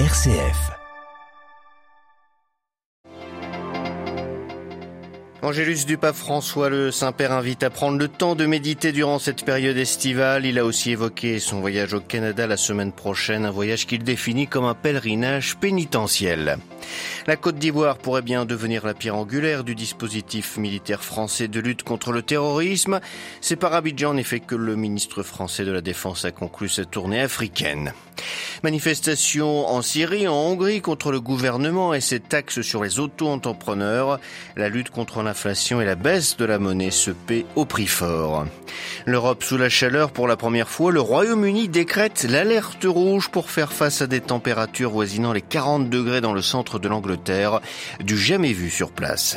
RCF. Angélus du pape François, le Saint-Père invite à prendre le temps de méditer durant cette période estivale. Il a aussi évoqué son voyage au Canada la semaine prochaine, un voyage qu'il définit comme un pèlerinage pénitentiel. La Côte d'Ivoire pourrait bien devenir la pierre angulaire du dispositif militaire français de lutte contre le terrorisme. C'est par Abidjan en effet que le ministre français de la Défense a conclu sa tournée africaine. Manifestation en Syrie, en Hongrie contre le gouvernement et ses taxes sur les auto-entrepreneurs. La lutte contre l'inflation et la baisse de la monnaie se paient au prix fort. L'Europe sous la chaleur pour la première fois, le Royaume-Uni décrète l'alerte rouge pour faire face à des températures voisinant les 40 degrés dans le centre de l'Angleterre, du jamais vu sur place.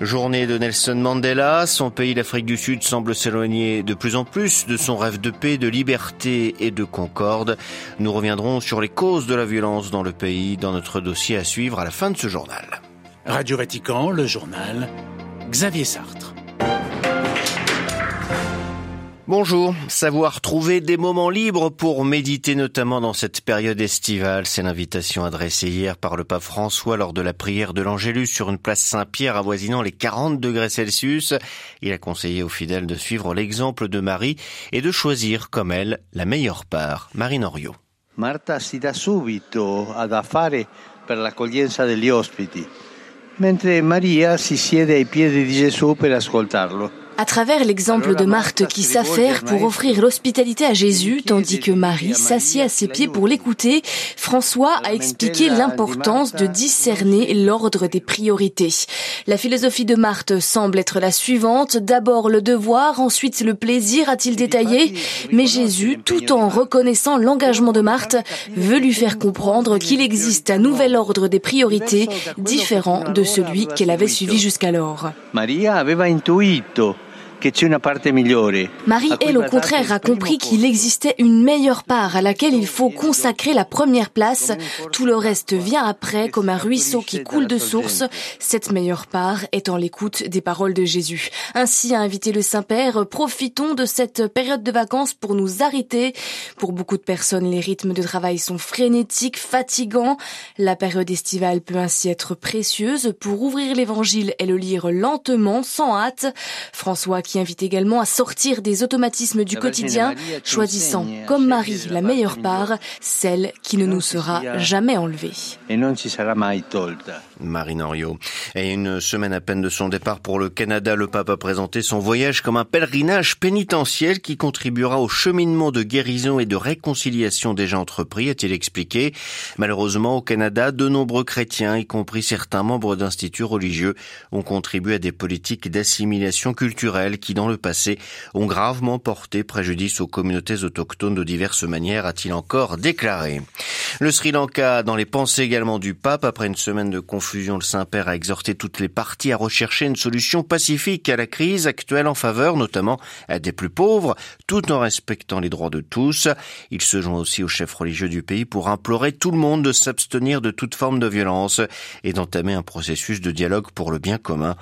Journée de Nelson Mandela, son pays, l'Afrique du Sud, semble s'éloigner de plus en plus de son rêve de paix, de liberté et de concorde. Nous reviendrons sur les causes de la violence dans le pays dans notre dossier à suivre à la fin de ce journal. Radio Vatican, le journal, Xavier Sartre. Bonjour. Savoir trouver des moments libres pour méditer, notamment dans cette période estivale, c'est l'invitation adressée hier par le pape François lors de la prière de l'Angélus sur une place Saint-Pierre avoisinant les 40 degrés Celsius. Il a conseillé aux fidèles de suivre l'exemple de Marie et de choisir, comme elle, la meilleure part. Marie Norio. Marta si dà subito ad affare per l'accoglienza degli ospiti, mentre Maria si siede ai piedi di Gesù per ascoltarlo. À travers l'exemple de Marthe qui s'affaire pour offrir l'hospitalité à Jésus, tandis que Marie s'assied à ses pieds pour l'écouter, François a expliqué l'importance de discerner l'ordre des priorités. La philosophie de Marthe semble être la suivante, d'abord le devoir, ensuite le plaisir, a-t-il détaillé, mais Jésus, tout en reconnaissant l'engagement de Marthe, veut lui faire comprendre qu'il existe un nouvel ordre des priorités différent de celui qu'elle avait suivi jusqu'alors. Maria aveva intuito Marie, elle, au contraire, a compris qu'il existait une meilleure part à laquelle il faut consacrer la première place. Tout le reste vient après, comme un ruisseau qui coule de source. Cette meilleure part étant l'écoute des paroles de Jésus. Ainsi a invité le Saint-Père, profitons de cette période de vacances pour nous arrêter. Pour beaucoup de personnes, les rythmes de travail sont frénétiques, fatigants. La période estivale peut ainsi être précieuse pour ouvrir l'évangile et le lire lentement, sans hâte. François qui invite également à sortir des automatismes du quotidien, choisissant comme Marie la meilleure part, celle qui ne nous sera jamais enlevée. Marie Norio. Et une semaine à peine de son départ pour le Canada, le pape a présenté son voyage comme un pèlerinage pénitentiel qui contribuera au cheminement de guérison et de réconciliation déjà entrepris, a-t-il expliqué. Malheureusement, au Canada, de nombreux chrétiens, y compris certains membres d'instituts religieux, ont contribué à des politiques d'assimilation culturelle qui, dans le passé, ont gravement porté préjudice aux communautés autochtones de diverses manières, a-t-il encore déclaré. Le Sri Lanka, dans les pensées également du pape, après une semaine de le Saint-Père a exhorté toutes les parties à rechercher une solution pacifique à la crise actuelle en faveur notamment des plus pauvres, tout en respectant les droits de tous. Il se joint aussi aux chefs religieux du pays pour implorer tout le monde de s'abstenir de toute forme de violence et d'entamer un processus de dialogue pour le bien commun.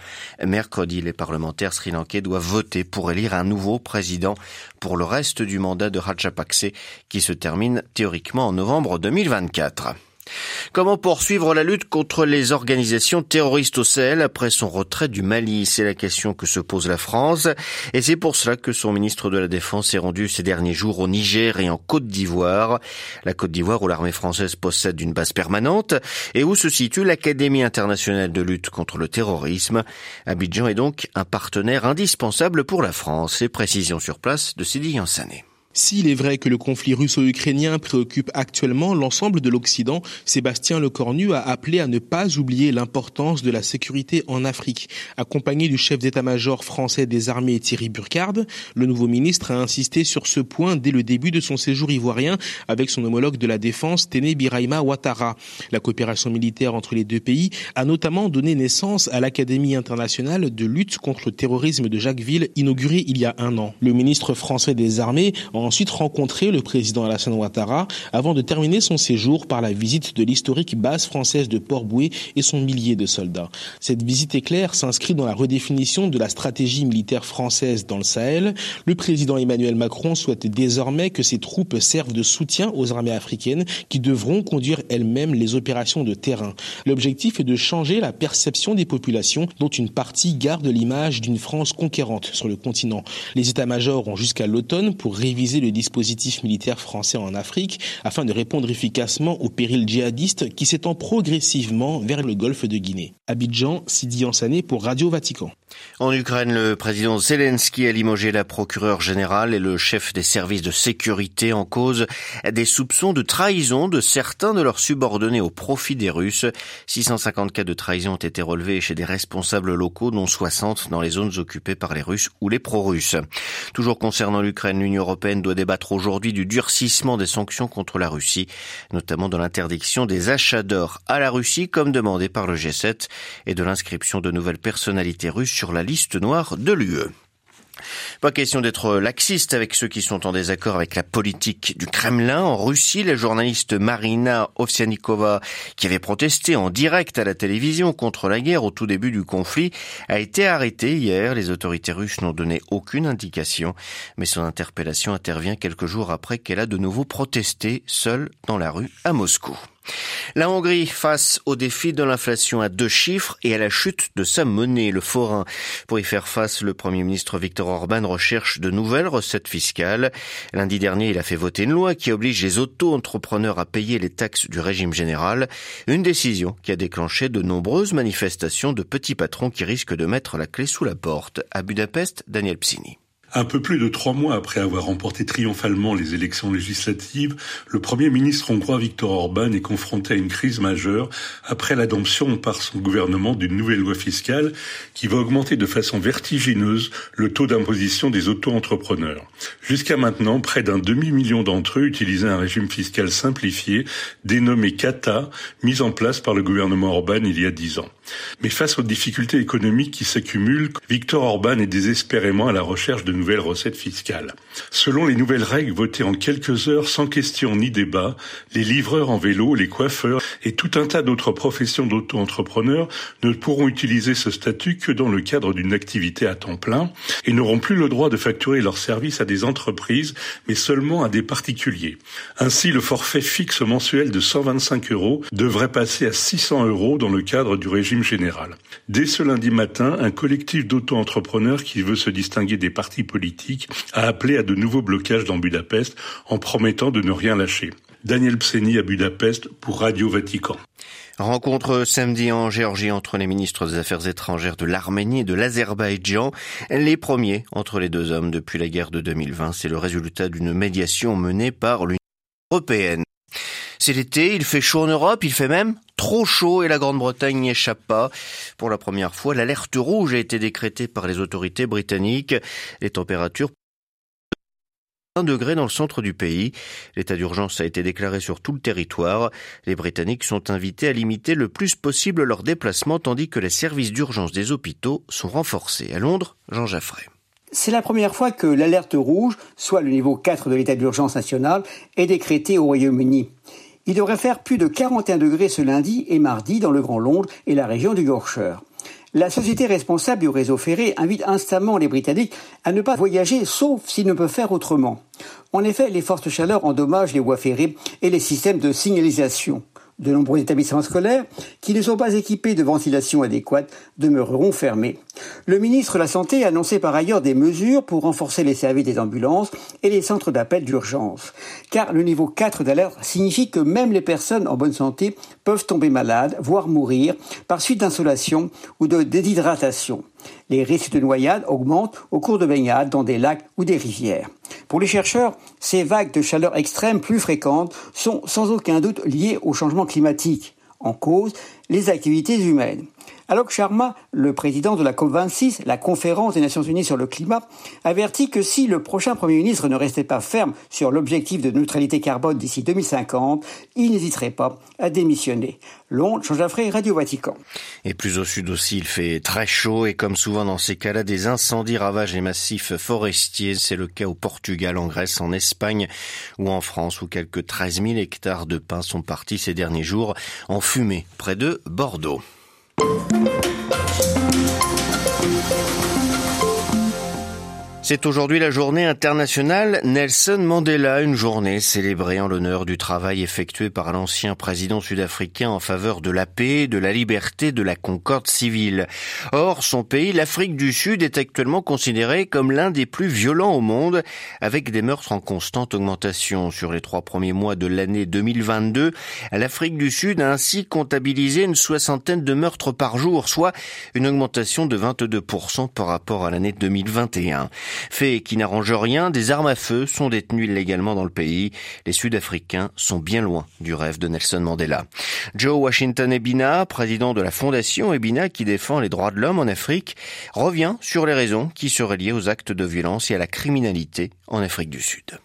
Mercredi, les parlementaires sri-lankais doivent voter pour élire un nouveau président pour le reste du mandat de Rajapakse qui se termine théoriquement en novembre 2024. Comment poursuivre la lutte contre les organisations terroristes au Sahel après son retrait du Mali? C'est la question que se pose la France et c'est pour cela que son ministre de la Défense est rendu ces derniers jours au Niger et en Côte d'Ivoire. La Côte d'Ivoire où l'armée française possède une base permanente et où se situe l'Académie internationale de lutte contre le terrorisme. Abidjan est donc un partenaire indispensable pour la France. Et précision sur place de Sidi Yansané. S'il est vrai que le conflit russo-ukrainien préoccupe actuellement l'ensemble de l'Occident, Sébastien Lecornu a appelé à ne pas oublier l'importance de la sécurité en Afrique. Accompagné du chef d'état-major français des armées Thierry Burkhardt, le nouveau ministre a insisté sur ce point dès le début de son séjour ivoirien avec son homologue de la défense Téné Biraima Ouattara. La coopération militaire entre les deux pays a notamment donné naissance à l'Académie internationale de lutte contre le terrorisme de Jacquesville inaugurée il y a un an. Le ministre français des armées, ensuite rencontré le président Alassane Ouattara avant de terminer son séjour par la visite de l'historique base française de Port-Boué et son millier de soldats. Cette visite éclair s'inscrit dans la redéfinition de la stratégie militaire française dans le Sahel. Le président Emmanuel Macron souhaite désormais que ces troupes servent de soutien aux armées africaines qui devront conduire elles-mêmes les opérations de terrain. L'objectif est de changer la perception des populations dont une partie garde l'image d'une France conquérante sur le continent. Les états-majors ont jusqu'à l'automne pour réviser le dispositif militaire français en Afrique afin de répondre efficacement au péril djihadiste qui s'étend progressivement vers le golfe de Guinée. Abidjan, Sidi Ansané pour Radio Vatican. En Ukraine, le président Zelensky a limogé la procureure générale et le chef des services de sécurité en cause des soupçons de trahison de certains de leurs subordonnés au profit des Russes. 650 cas de trahison ont été relevés chez des responsables locaux, dont 60 dans les zones occupées par les Russes ou les pro-russes. Toujours concernant l'Ukraine, l'Union européenne doit débattre aujourd'hui du durcissement des sanctions contre la Russie, notamment de l'interdiction des achats d'or à la Russie, comme demandé par le G7, et de l'inscription de nouvelles personnalités russes sur la liste noire de l'UE. Pas question d'être laxiste avec ceux qui sont en désaccord avec la politique du Kremlin. En Russie, la journaliste Marina Ovsianikova, qui avait protesté en direct à la télévision contre la guerre au tout début du conflit, a été arrêtée hier. Les autorités russes n'ont donné aucune indication, mais son interpellation intervient quelques jours après qu'elle a de nouveau protesté seule dans la rue à Moscou. La Hongrie face au défi de l'inflation à deux chiffres et à la chute de sa monnaie, le forain. Pour y faire face, le Premier ministre Viktor Orban recherche de nouvelles recettes fiscales. Lundi dernier, il a fait voter une loi qui oblige les auto-entrepreneurs à payer les taxes du régime général. Une décision qui a déclenché de nombreuses manifestations de petits patrons qui risquent de mettre la clé sous la porte. À Budapest, Daniel Psini. Un peu plus de trois mois après avoir remporté triomphalement les élections législatives, le Premier ministre hongrois Viktor Orban est confronté à une crise majeure après l'adoption par son gouvernement d'une nouvelle loi fiscale qui va augmenter de façon vertigineuse le taux d'imposition des auto-entrepreneurs. Jusqu'à maintenant, près d'un demi-million d'entre eux utilisaient un régime fiscal simplifié dénommé CATA, mis en place par le gouvernement Orban il y a dix ans. Mais face aux difficultés économiques qui s'accumulent, Viktor Orban est désespérément à la recherche de nouvelles recettes fiscales. Selon les nouvelles règles votées en quelques heures sans question ni débat, les livreurs en vélo, les coiffeurs et tout un tas d'autres professions d'auto-entrepreneurs ne pourront utiliser ce statut que dans le cadre d'une activité à temps plein et n'auront plus le droit de facturer leurs services à des entreprises, mais seulement à des particuliers. Ainsi, le forfait fixe mensuel de 125 euros devrait passer à 600 euros dans le cadre du régime général. Dès ce lundi matin, un collectif d'auto-entrepreneurs qui veut se distinguer des partis politique, a appelé à de nouveaux blocages dans Budapest en promettant de ne rien lâcher. Daniel Pseni à Budapest pour Radio Vatican. Rencontre samedi en Géorgie entre les ministres des Affaires étrangères de l'Arménie et de l'Azerbaïdjan. Les premiers entre les deux hommes depuis la guerre de 2020. C'est le résultat d'une médiation menée par l'Union européenne. C'est l'été, il fait chaud en Europe, il fait même trop chaud et la Grande-Bretagne n'y échappe pas. Pour la première fois, l'alerte rouge a été décrétée par les autorités britanniques. Les températures 1 degré dans le centre du pays. L'état d'urgence a été déclaré sur tout le territoire. Les Britanniques sont invités à limiter le plus possible leurs déplacements tandis que les services d'urgence des hôpitaux sont renforcés. À Londres, Jean Jaffray. C'est la première fois que l'alerte rouge, soit le niveau 4 de l'état d'urgence national, est décrété au Royaume-Uni. Il devrait faire plus de 41 degrés ce lundi et mardi dans le Grand Londres et la région du Yorkshire. La société responsable du réseau ferré invite instamment les Britanniques à ne pas voyager sauf s'ils ne peuvent faire autrement. En effet, les fortes chaleurs endommagent les voies ferrées et les systèmes de signalisation. De nombreux établissements scolaires qui ne sont pas équipés de ventilation adéquate demeureront fermés. Le ministre de la Santé a annoncé par ailleurs des mesures pour renforcer les services des ambulances et les centres d'appel d'urgence. Car le niveau 4 d'alerte signifie que même les personnes en bonne santé peuvent tomber malades, voire mourir, par suite d'insolation ou de déshydratation. Les risques de noyade augmentent au cours de baignades dans des lacs ou des rivières. Pour les chercheurs, ces vagues de chaleur extrême plus fréquentes sont sans aucun doute liées au changement climatique. En cause, les activités humaines. Alok Sharma, le président de la COP26, la conférence des Nations Unies sur le climat, avertit que si le prochain Premier ministre ne restait pas ferme sur l'objectif de neutralité carbone d'ici 2050, il n'hésiterait pas à démissionner. Londres, Jean Jaffré, Radio Vatican. Et plus au sud aussi, il fait très chaud et comme souvent dans ces cas-là, des incendies ravagent les massifs forestiers. C'est le cas au Portugal, en Grèce, en Espagne ou en France où quelques 13 000 hectares de pins sont partis ces derniers jours en fumée près de Bordeaux. Thank you. C'est aujourd'hui la journée internationale Nelson Mandela, une journée célébrée en l'honneur du travail effectué par l'ancien président sud-africain en faveur de la paix, de la liberté, de la concorde civile. Or, son pays, l'Afrique du Sud, est actuellement considéré comme l'un des plus violents au monde, avec des meurtres en constante augmentation. Sur les trois premiers mois de l'année 2022, l'Afrique du Sud a ainsi comptabilisé une soixantaine de meurtres par jour, soit une augmentation de 22% par rapport à l'année 2021. Fait qui n'arrange rien, des armes à feu sont détenues illégalement dans le pays. Les Sud-Africains sont bien loin du rêve de Nelson Mandela. Joe Washington Ebina, président de la fondation Ebina qui défend les droits de l'homme en Afrique, revient sur les raisons qui seraient liées aux actes de violence et à la criminalité en Afrique du Sud.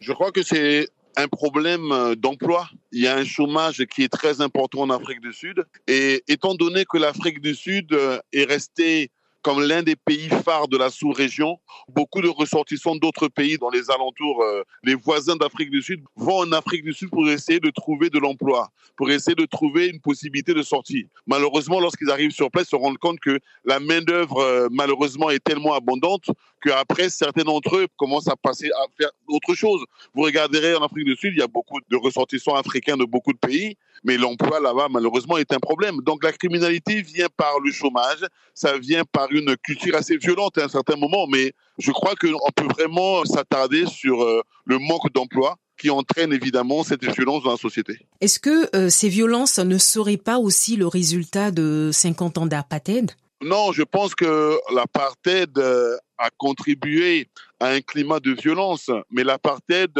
Je crois que c'est un problème d'emploi. Il y a un chômage qui est très important en Afrique du Sud. Et étant donné que l'Afrique du Sud est restée comme l'un des pays phares de la sous-région. Beaucoup de ressortissants d'autres pays dans les alentours, euh, les voisins d'Afrique du Sud, vont en Afrique du Sud pour essayer de trouver de l'emploi, pour essayer de trouver une possibilité de sortie. Malheureusement, lorsqu'ils arrivent sur place, ils se rendent compte que la main-d'œuvre, euh, malheureusement, est tellement abondante qu'après, certains d'entre eux commencent à passer à faire autre chose. Vous regarderez en Afrique du Sud, il y a beaucoup de ressortissants africains de beaucoup de pays, mais l'emploi là-bas, malheureusement, est un problème. Donc la criminalité vient par le chômage, ça vient par une culture assez violente à un certain moment, mais je crois qu'on peut vraiment s'attarder sur euh, le manque d'emploi qui entraîne évidemment cette violence dans la société. Est-ce que euh, ces violences ne seraient pas aussi le résultat de 50 ans d'apartheid? Non, je pense que l'apartheid euh, a contribué à un climat de violence, mais l'apartheid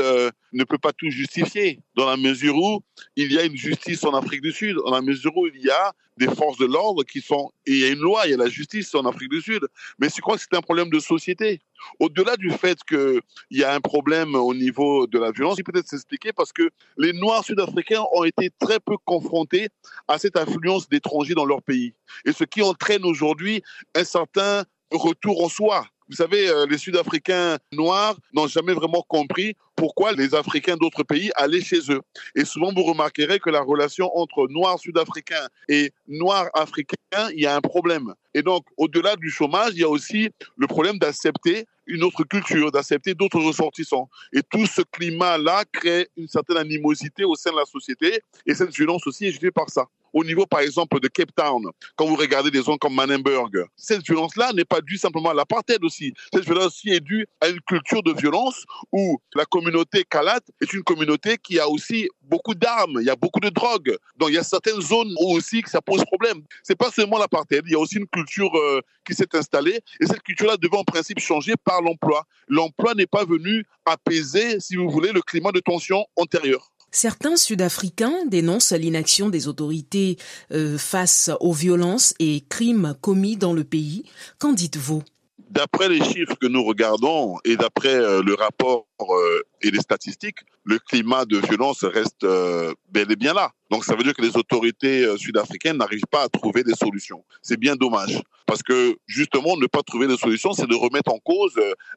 ne peut pas tout justifier, dans la mesure où il y a une justice en Afrique du Sud, dans la mesure où il y a des forces de l'ordre qui sont... Et il y a une loi, il y a la justice en Afrique du Sud, mais je crois que c'est un problème de société. Au-delà du fait qu'il y a un problème au niveau de la violence, il peut être s'expliquer parce que les Noirs sud-africains ont été très peu confrontés à cette influence d'étrangers dans leur pays. Et ce qui entraîne aujourd'hui un certain retour en soi vous savez, euh, les Sud-Africains noirs n'ont jamais vraiment compris pourquoi les Africains d'autres pays allaient chez eux. Et souvent, vous remarquerez que la relation entre Noirs sud-africains et Noirs africains, il y a un problème. Et donc, au-delà du chômage, il y a aussi le problème d'accepter une autre culture, d'accepter d'autres ressortissants. Et tout ce climat-là crée une certaine animosité au sein de la société. Et cette violence aussi est jouée par ça au niveau, par exemple, de Cape Town, quand vous regardez des zones comme Manenberg, cette violence-là n'est pas due simplement à l'apartheid aussi. Cette violence aussi est due à une culture de violence où la communauté Kalat est une communauté qui a aussi beaucoup d'armes, il y a beaucoup de drogue. Donc il y a certaines zones où aussi que ça pose problème. C'est pas seulement l'apartheid, il y a aussi une culture euh, qui s'est installée et cette culture-là devait en principe changer par l'emploi. L'emploi n'est pas venu apaiser, si vous voulez, le climat de tension antérieur. Certains Sud-Africains dénoncent l'inaction des autorités euh, face aux violences et crimes commis dans le pays. Qu'en dites-vous? D'après les chiffres que nous regardons et d'après euh, le rapport euh, et les statistiques, le climat de violence reste bel et bien là. Donc ça veut dire que les autorités sud-africaines n'arrivent pas à trouver des solutions. C'est bien dommage. Parce que justement, ne pas trouver des solutions, c'est de remettre en cause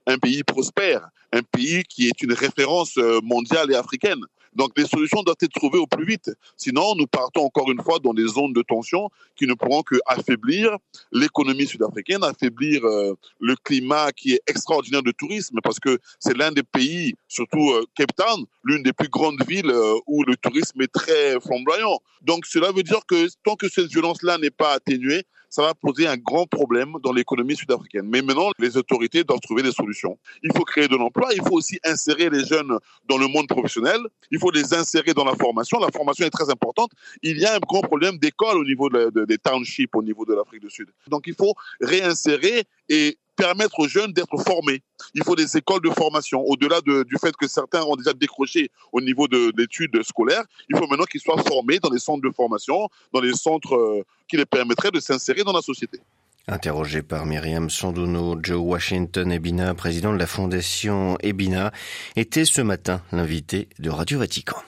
un pays prospère, un pays qui est une référence mondiale et africaine. Donc les solutions doivent être trouvées au plus vite. Sinon, nous partons encore une fois dans des zones de tension qui ne pourront que affaiblir l'économie sud-africaine, affaiblir euh, le climat qui est extraordinaire de tourisme, parce que c'est l'un des pays, surtout euh, Cape Town, l'une des plus grandes villes euh, où le tourisme est très flamboyant. Donc cela veut dire que tant que cette violence-là n'est pas atténuée, ça va poser un grand problème dans l'économie sud-africaine. Mais maintenant, les autorités doivent trouver des solutions. Il faut créer de l'emploi, il faut aussi insérer les jeunes dans le monde professionnel, il faut les insérer dans la formation. La formation est très importante. Il y a un grand problème d'école au niveau des townships, au niveau de l'Afrique du Sud. Donc il faut réinsérer et permettre aux jeunes d'être formés. Il faut des écoles de formation. Au-delà de, du fait que certains ont déjà décroché au niveau de l'étude scolaire, il faut maintenant qu'ils soient formés dans les centres de formation, dans les centres euh, qui les permettraient de s'insérer dans la société. Interrogé par Myriam Sanduno, Joe Washington Ebina, président de la fondation Ebina, était ce matin l'invité de Radio Vatican.